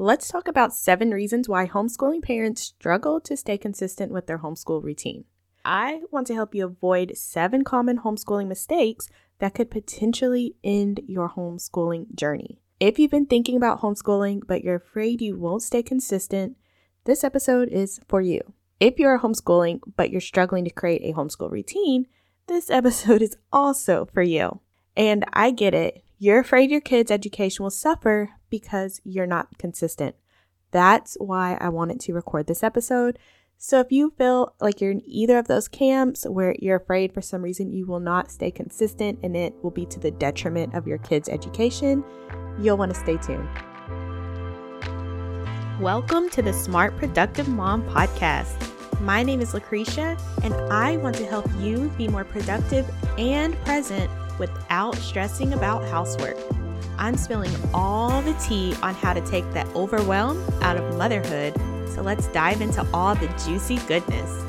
Let's talk about seven reasons why homeschooling parents struggle to stay consistent with their homeschool routine. I want to help you avoid seven common homeschooling mistakes that could potentially end your homeschooling journey. If you've been thinking about homeschooling but you're afraid you won't stay consistent, this episode is for you. If you're homeschooling but you're struggling to create a homeschool routine, this episode is also for you. And I get it. You're afraid your kid's education will suffer because you're not consistent. That's why I wanted to record this episode. So if you feel like you're in either of those camps where you're afraid for some reason you will not stay consistent and it will be to the detriment of your kid's education, you'll want to stay tuned. Welcome to the Smart Productive Mom podcast. My name is LaCresha, and I want to help you be more productive and present without stressing about housework. I'm spilling all the tea on how to take that overwhelm out of motherhood. So let's dive into all the juicy goodness.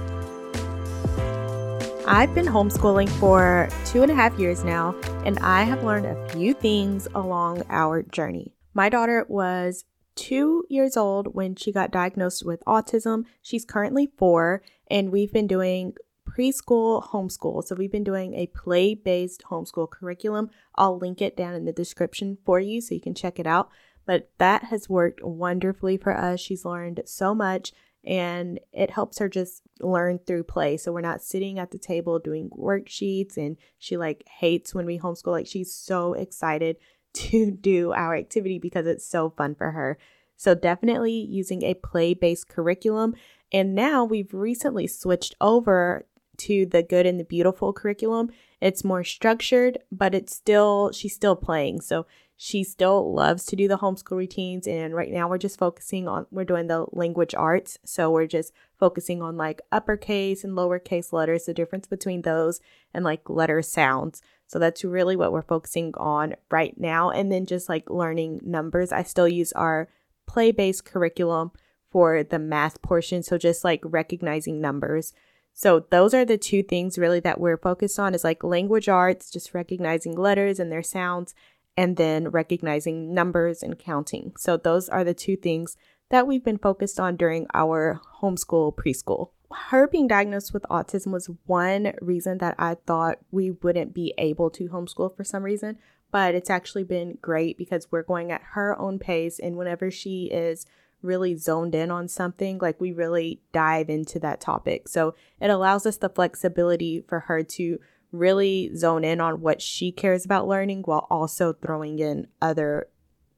I've been homeschooling for two and a half years now, and I have learned a few things along our journey. My daughter was two years old when she got diagnosed with autism. She's currently four, and we've been doing preschool homeschool. So we've been doing a play based homeschool curriculum. I'll link it down in the description for you so you can check it out. But that has worked wonderfully for us. She's learned so much and it helps her just learn through play. So we're not sitting at the table doing worksheets and she like hates when we homeschool. Like she's so excited to do our activity because it's so fun for her. So definitely using a play based curriculum. And now we've recently switched over to the good and the beautiful curriculum. It's more structured, but it's still, she's still playing. So she still loves to do the homeschool routines. And right now we're just focusing on, we're doing the language arts. So we're just focusing on like uppercase and lowercase letters, the difference between those and like letter sounds. So that's really what we're focusing on right now. And then just like learning numbers. I still use our play based curriculum for the math portion. So just like recognizing numbers. So those are the two things really that we're focused on is like language arts, just recognizing letters and their sounds, and then recognizing numbers and counting. So those are the two things that we've been focused on during our homeschool preschool. Her being diagnosed with autism was one reason that I thought we wouldn't be able to homeschool for some reason, but it's actually been great because we're going at her own pace and whenever she is really zoned in on something, like we really dive into that topic. So it allows us the flexibility for her to really zone in on what she cares about learning while also throwing in other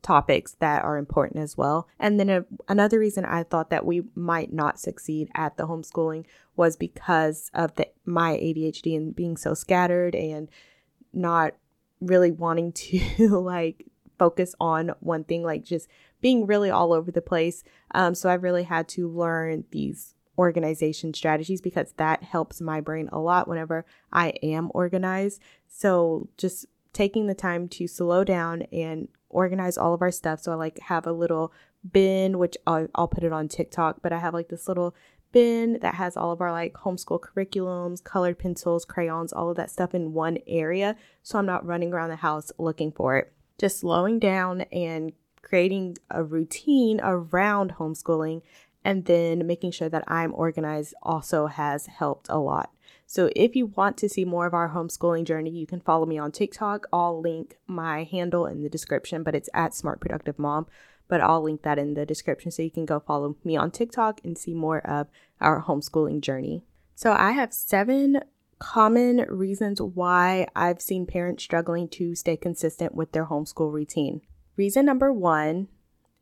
topics that are important as well. And then a, another reason I thought that we might not succeed at the homeschooling was because of the my ADHD and being so scattered and not really wanting to like focus on one thing, like just being really all over the place. Um, so I've really had to learn these organization strategies because that helps my brain a lot whenever I am organized. So just taking the time to slow down and organize all of our stuff. So I like have a little bin, which I'll, I'll put it on TikTok, but I have like this little bin that has all of our like homeschool curriculums, colored pencils, crayons, all of that stuff in one area. So I'm not running around the house looking for it just slowing down and creating a routine around homeschooling and then making sure that I'm organized also has helped a lot. So if you want to see more of our homeschooling journey, you can follow me on TikTok. I'll link my handle in the description, but it's at Smart Productive Mom. But I'll link that in the description so you can go follow me on TikTok and see more of our homeschooling journey. So I have seven common reasons why I've seen parents struggling to stay consistent with their homeschool routine. Reason number one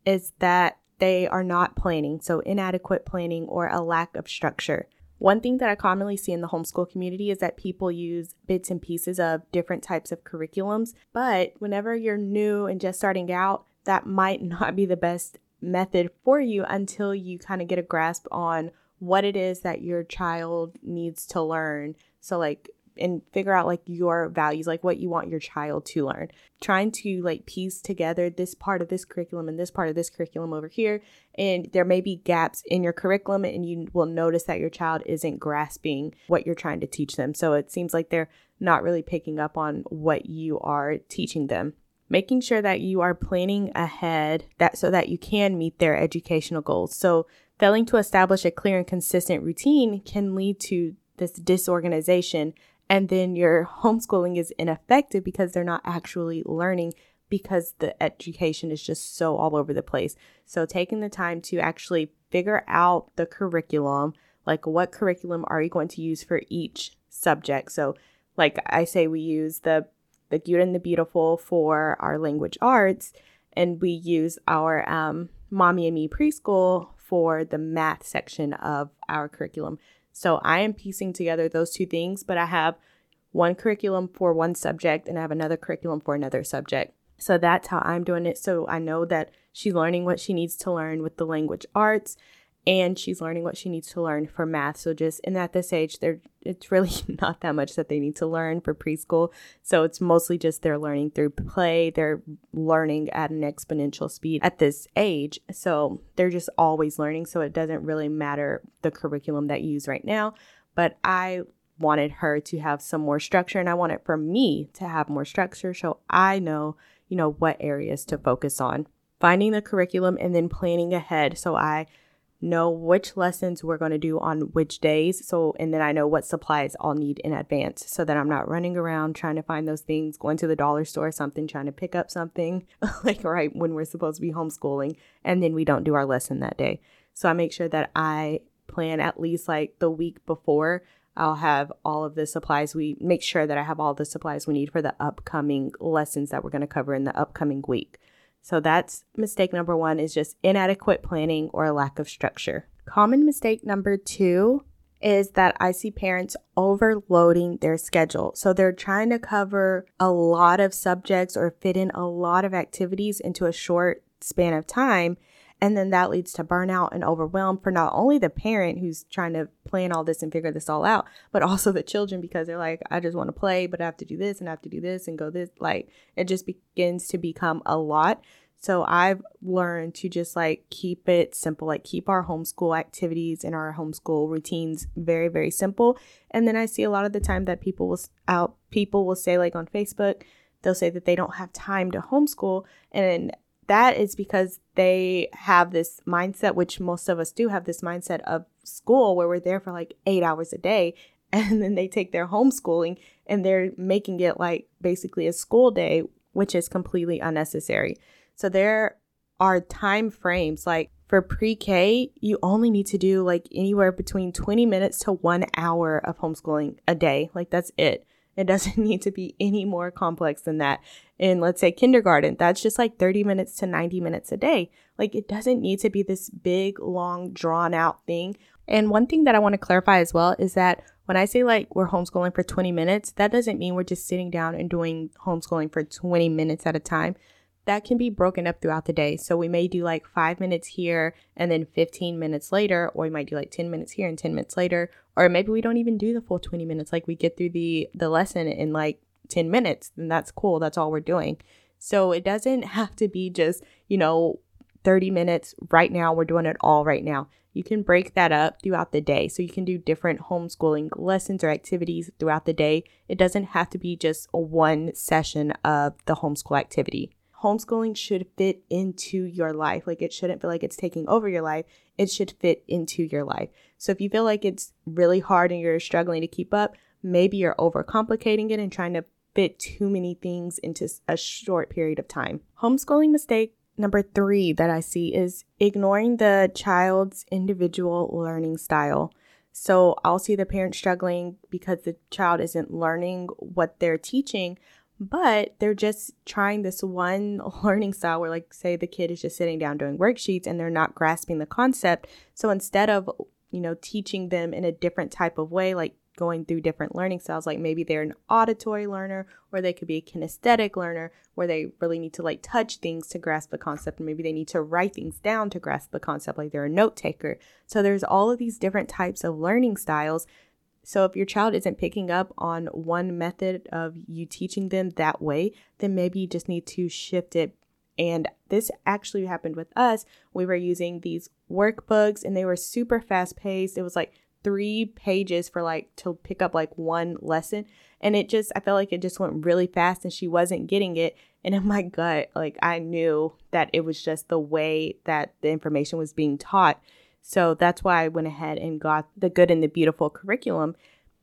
is that they are not planning, so inadequate planning or a lack of structure. One thing that I commonly see in the homeschool community is that people use bits and pieces of different types of curriculums, but whenever you're new and just starting out, that might not be the best method for you until you kind of get a grasp on what it is that your child needs to learn so like and figure out like your values, like what you want your child to learn. Trying to like piece together this part of this curriculum and this part of this curriculum over here. And there may be gaps in your curriculum, and you will notice that your child isn't grasping what you're trying to teach them. So it seems like they're not really picking up on what you are teaching them. making sure that you are planning ahead that so that you can meet their educational goals. So failing to establish a clear and consistent routine can lead to this disorganization and then your homeschooling is ineffective because they're not actually learning because the education is just so all over the place. So taking the time to actually figure out the curriculum, like what curriculum are you going to use for each subject. So like I say we use the the good and the Beautiful for our language arts, and we use our um, Mommy and Me preschool for the math section of our curriculum. So I am piecing together those two things, but I have one curriculum for one subject and I have another curriculum for another subject. So that's how I'm doing it. So I know that she's learning what she needs to learn with the language arts and she's learning what she needs to learn for math. So just in at this age, there it's really not that much that they need to learn for preschool. So it's mostly just they're learning through play. They're learning at an exponential speed at this age. So they're just always learning. So it doesn't really matter the curriculum that you use right now. But I wanted her to have some more structure and I wanted for me to have more structure so I know, you know, what areas to focus on. Finding the curriculum and then planning ahead so I know which lessons we're going to do on which days. So, and then I know what supplies I'll need in advance so that I'm not running around trying to find those things, going to the dollar store or something, trying to pick up something like right when we're supposed to be homeschooling and then we don't do our lesson that day. So, I make sure that I plan at least like the week before. I'll have all of the supplies we make sure that I have all the supplies we need for the upcoming lessons that we're going to cover in the upcoming week. So that's mistake number one is just inadequate planning or a lack of structure. Common mistake number two is that I see parents overloading their schedule. So they're trying to cover a lot of subjects or fit in a lot of activities into a short span of time. And then that leads to burnout and overwhelm for not only the parent who's trying to plan all this and figure this all out, but also the children because they're like, I just want to play, but I have to do this and I have to do this and go this. Like it just begins to become a lot. So I've learned to just like keep it simple, like keep our homeschool activities and our homeschool routines very, very simple. And then I see a lot of the time that people will out people will say like on Facebook, they'll say that they don't have time to homeschool and that is because they have this mindset, which most of us do have this mindset of school where we're there for like eight hours a day. And then they take their homeschooling and they're making it like basically a school day, which is completely unnecessary. So there are time frames like for pre K, you only need to do like anywhere between 20 minutes to one hour of homeschooling a day. Like that's it. It doesn't need to be any more complex than that. In let's say kindergarten, that's just like 30 minutes to 90 minutes a day. Like it doesn't need to be this big, long, drawn out thing. And one thing that I want to clarify as well is that when I say like we're homeschooling for 20 minutes, that doesn't mean we're just sitting down and doing homeschooling for 20 minutes at a time that can be broken up throughout the day. So we may do like five minutes here and then 15 minutes later, or we might do like 10 minutes here and 10 minutes later, or maybe we don't even do the full 20 minutes. Like we get through the the lesson in like 10 minutes, and that's cool. That's all we're doing. So it doesn't have to be just, you know, 30 minutes right now. We're doing it all right now. You can break that up throughout the day. So you can do different homeschooling lessons or activities throughout the day. It doesn't have to be just one session of the homeschool activity homeschooling should fit into your life. Like it shouldn't feel like it's taking over your life. It should fit into your life. So if you feel like it's really hard and you're struggling to keep up, maybe you're overcomplicating it and trying to fit too many things into a short period of time. Homeschooling mistake number three that I see is ignoring the child's individual learning style. So I'll see the parent struggling because the child isn't learning what they're teaching, but they're just trying this one learning style where like say the kid is just sitting down doing worksheets and they're not grasping the concept. So instead of you know teaching them in a different type of way like going through different learning styles like maybe they're an auditory learner or they could be a kinesthetic learner where they really need to like touch things to grasp the concept and maybe they need to write things down to grasp the concept like they're a note taker. So there's all of these different types of learning styles so if your child isn't picking up on one method of you teaching them that way, then maybe you just need to shift it. And this actually happened with us. We were using these workbooks and they were super fast paced. It was like three pages for like to pick up like one lesson. And it just, I felt like it just went really fast and she wasn't getting it. And in my gut, like I knew that it was just the way that the information was being taught. So that's why I went ahead and got the good and the beautiful curriculum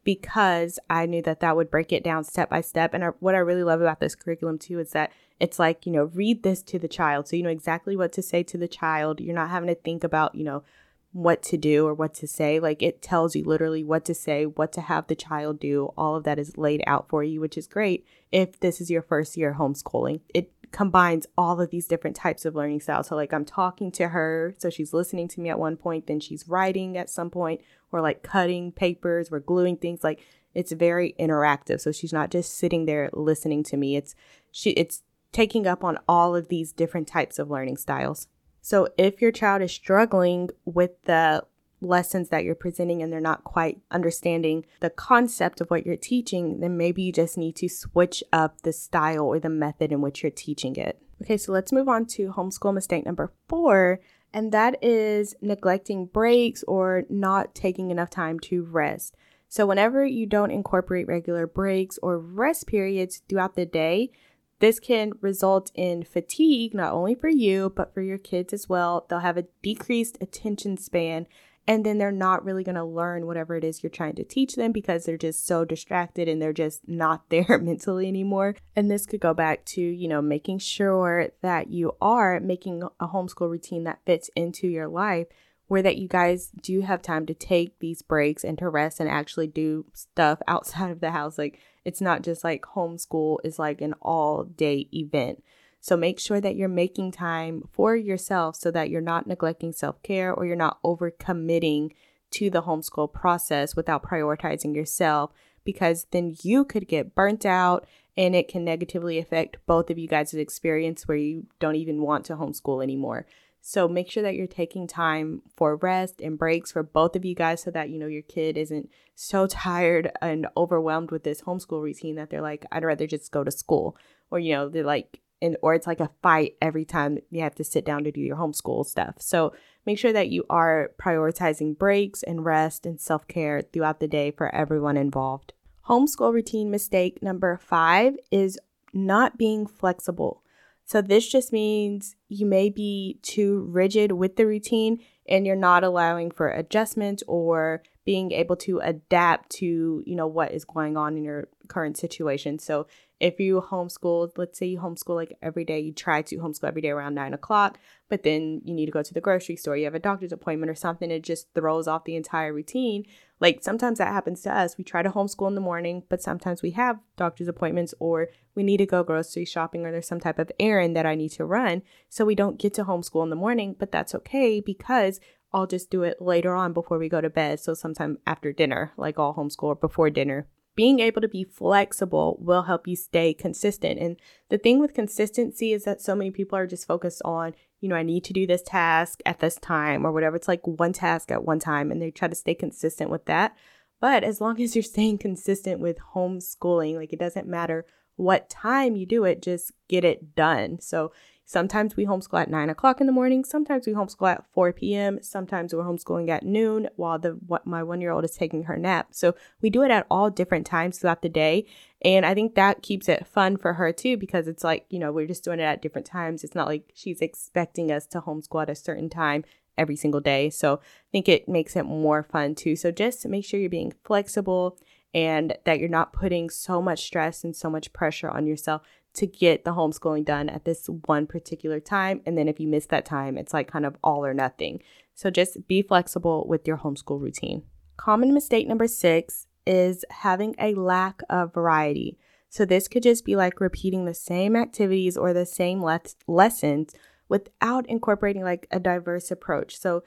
because I knew that that would break it down step by step. And what I really love about this curriculum too is that it's like, you know, read this to the child. So you know exactly what to say to the child. You're not having to think about, you know, what to do or what to say. Like it tells you literally what to say, what to have the child do. All of that is laid out for you, which is great if this is your first year homeschooling. It combines all of these different types of learning styles. So, like, I'm talking to her, so she's listening to me at one point, then she's writing at some point, or like cutting papers, we're gluing things. Like, it's very interactive. So she's not just sitting there listening to me. It's she it's taking up on all of these different types of learning styles. So if your child is struggling with the lessons that you're presenting and they're not quite understanding the concept of what you're teaching, then maybe you just need to switch up the style or the method in which you're teaching it. Okay, so let's move on to homeschool mistake number four, and that is neglecting breaks or not taking enough time to rest. So, whenever you don't incorporate regular breaks or rest periods throughout the day, this can result in fatigue, not only for you, but for your kids as well. They'll have a decreased attention span, and then they're not really going to learn whatever it is you're trying to teach them because they're just so distracted and they're just not there mentally anymore. And this could go back to, you know, making sure that you are making a homeschool routine that fits into your life where that you guys do have time to take these breaks and to rest and actually do stuff outside of the house. Like it's not just like homeschool is like an all day event. So make sure that you're making time for yourself so that you're not neglecting self care or you're not overcommitting to the homeschool process without prioritizing yourself because then you could get burnt out and it can negatively affect both of you guys' experience where you don't even want to homeschool anymore. So make sure that you're taking time for rest and breaks for both of you guys so that you know your kid isn't so tired and overwhelmed with this homeschool routine that they're like I'd rather just go to school or you know they're like and or it's like a fight every time you have to sit down to do your homeschool stuff. So make sure that you are prioritizing breaks and rest and self-care throughout the day for everyone involved. Homeschool routine mistake number 5 is not being flexible. So this just means you may be too rigid with the routine and you're not allowing for adjustment or being able to adapt to, you know, what is going on in your current situation. So if you homeschool, let's say you homeschool like every day, you try to homeschool every day around nine o'clock, but then you need to go to the grocery store, you have a doctor's appointment or something, it just throws off the entire routine. Like sometimes that happens to us. We try to homeschool in the morning, but sometimes we have doctor's appointments or we need to go grocery shopping or there's some type of errand that I need to run. So we don't get to homeschool in the morning, but that's okay because I'll just do it later on before we go to bed. So sometime after dinner, like all homeschool or before dinner being able to be flexible will help you stay consistent. And the thing with consistency is that so many people are just focused on, you know, I need to do this task at this time or whatever. It's like one task at one time and they try to stay consistent with that. But as long as you're staying consistent with homeschooling, like it doesn't matter what time you do it, just get it done. So Sometimes we homeschool at nine o'clock in the morning. Sometimes we homeschool at 4 p.m. Sometimes we're homeschooling at noon while the what my one year old is taking her nap. So we do it at all different times throughout the day. And I think that keeps it fun for her too, because it's like, you know, we're just doing it at different times. It's not like she's expecting us to homeschool at a certain time every single day. So I think it makes it more fun too. So just make sure you're being flexible and that you're not putting so much stress and so much pressure on yourself to get the homeschooling done at this one particular time. And then if you miss that time, it's like kind of all or nothing. So just be flexible with your homeschool routine. Common mistake number six is having a lack of variety. So this could just be like repeating the same activities or the same le- lessons without incorporating like a diverse approach. So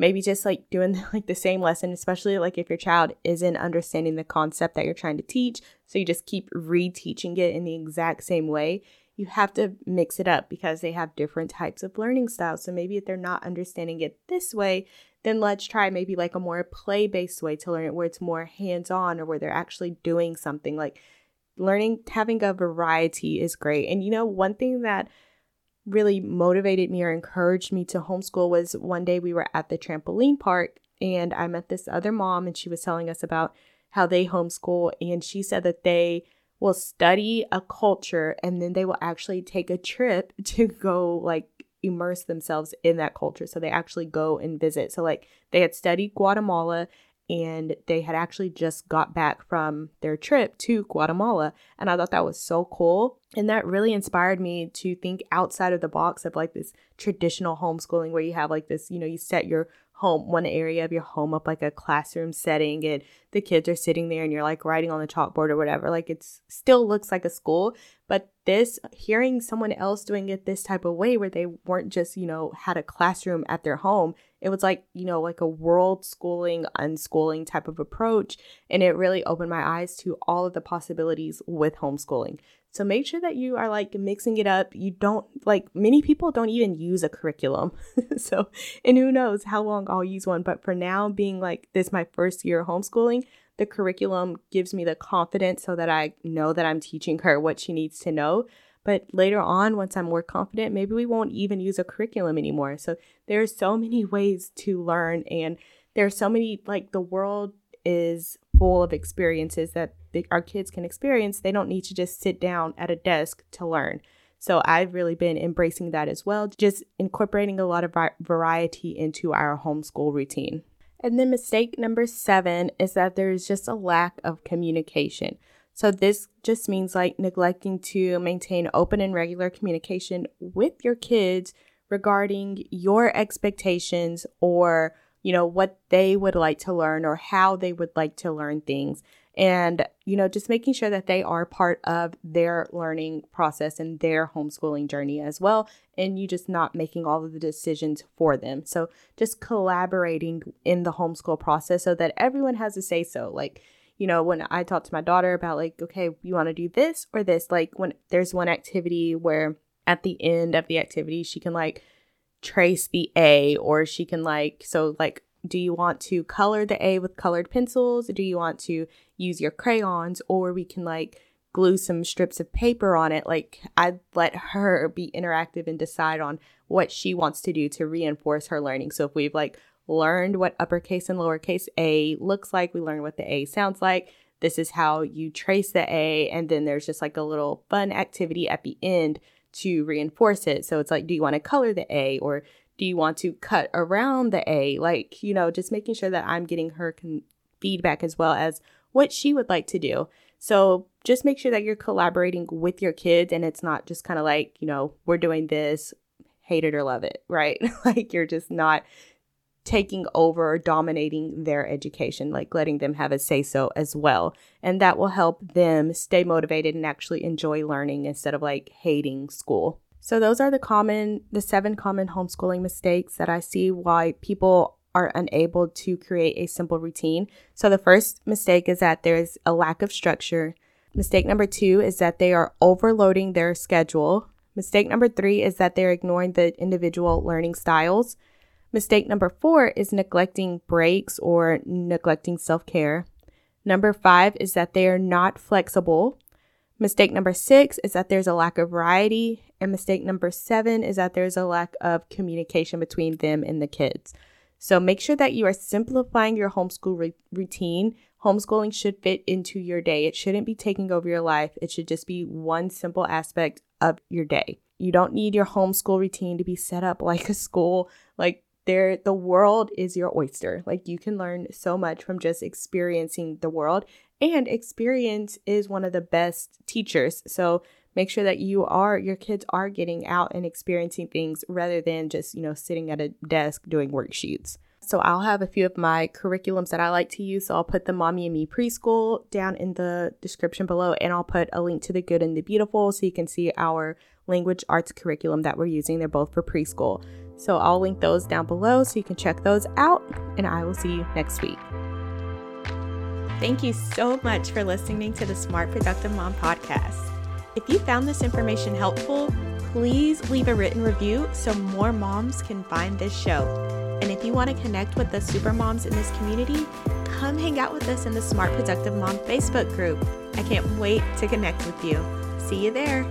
maybe just like doing like the same lesson especially like if your child isn't understanding the concept that you're trying to teach so you just keep reteaching it in the exact same way you have to mix it up because they have different types of learning styles. So maybe if they're not understanding it this way then let's try maybe like a more play based way to learn it where it's more hands on or where they're actually doing something. Like learning having a variety is great. And you know one thing that really motivated me or encouraged me to homeschool was one day we were at the trampoline park and I met this other mom and she was telling us about how they homeschool and she said that they will study a culture and then they will actually take a trip to go like immerse themselves in that culture. So they actually go and visit. So like they had studied Guatemala and they had actually just got back from their trip to Guatemala. And I thought that was so cool. And that really inspired me to think outside of the box of like this traditional homeschooling where you have like this, you know, you set your home one area of your home up like a classroom setting and the kids are sitting there and you're like writing on the chalkboard or whatever like it still looks like a school but this hearing someone else doing it this type of way where they weren't just you know had a classroom at their home it was like you know like a world schooling unschooling type of approach and it really opened my eyes to all of the possibilities with homeschooling so make sure that you are like mixing it up. You don't like many people don't even use a curriculum. so, and who knows how long I'll use one. But for now, being like this my first year homeschooling, the curriculum gives me the confidence so that I know that I'm teaching her what she needs to know. But later on, once I'm more confident, maybe we won't even use a curriculum anymore. So there are so many ways to learn, and there are so many like the world is full of experiences that the, our kids can experience. They don't need to just sit down at a desk to learn. So I've really been embracing that as well, just incorporating a lot of variety into our homeschool routine. And then mistake number seven is that there's just a lack of communication. So this just means like neglecting to maintain open and regular communication with your kids regarding your expectations or you know, what they would like to learn or how they would like to learn things. And, you know, just making sure that they are part of their learning process and their homeschooling journey as well. And you just not making all of the decisions for them. So just collaborating in the homeschool process so that everyone has a say so. Like, you know, when I talk to my daughter about, like, okay, you want to do this or this, like, when there's one activity where at the end of the activity, she can, like, trace the A or she can like so like do you want to color the A with colored pencils? Do you want to use your crayons or we can like glue some strips of paper on it? Like I'd let her be interactive and decide on what she wants to do to reinforce her learning. So if we've like learned what uppercase and lowercase a looks like, we learn what the A sounds like. This is how you trace the A and then there's just like a little fun activity at the end to reinforce it. So it's like, do you want to color the A or do you want to cut around the A? Like, you know, just making sure that I'm getting her con- feedback as well as what she would like to do. So just make sure that you're collaborating with your kids and it's not just kind of like, you know, we're doing this, hate it or love it, right? like you're just not taking over dominating their education, like letting them have a say so as well. And that will help them stay motivated and actually enjoy learning instead of like hating school. So those are the common the seven common homeschooling mistakes that I see why people are unable to create a simple routine. So the first mistake is that there's a lack of structure. Mistake number 2 is that they are overloading their schedule. Mistake number 3 is that they're ignoring the individual learning styles. Mistake number four is neglecting breaks or neglecting self care. Number five is that they are not flexible. Mistake number six is that there's a lack of variety. And mistake number seven is that there's a lack of communication between them and the kids. So make sure that you are simplifying your homeschool re- routine. Homeschooling should fit into your day. It shouldn't be taking over your life. It should just be one simple aspect of your day. You don't need your homeschool routine to be set up like a school. Like there the world is your oyster. Like you can learn so much from just experiencing the world and experience is one of the best teachers. So make sure that you are your kids are getting out and experiencing things rather than just, you know, sitting at a desk doing worksheets. So I'll have a few of my curriculums that I like to use. So I'll put the Mommy and Me preschool down in the description below and I'll put a link to the Good and the Beautiful so you can see our language arts curriculum that we're using. They're both for preschool. So I'll link those down below so you can check those out, and I will see you next week. Thank you so much for listening to the Smart Productive Mom podcast. If you found this information helpful, please leave a written review so more moms can find this show. And if you want to connect with the super moms in this community, come hang out with us in the Smart Productive Mom Facebook group. I can't wait to connect with you. See you there.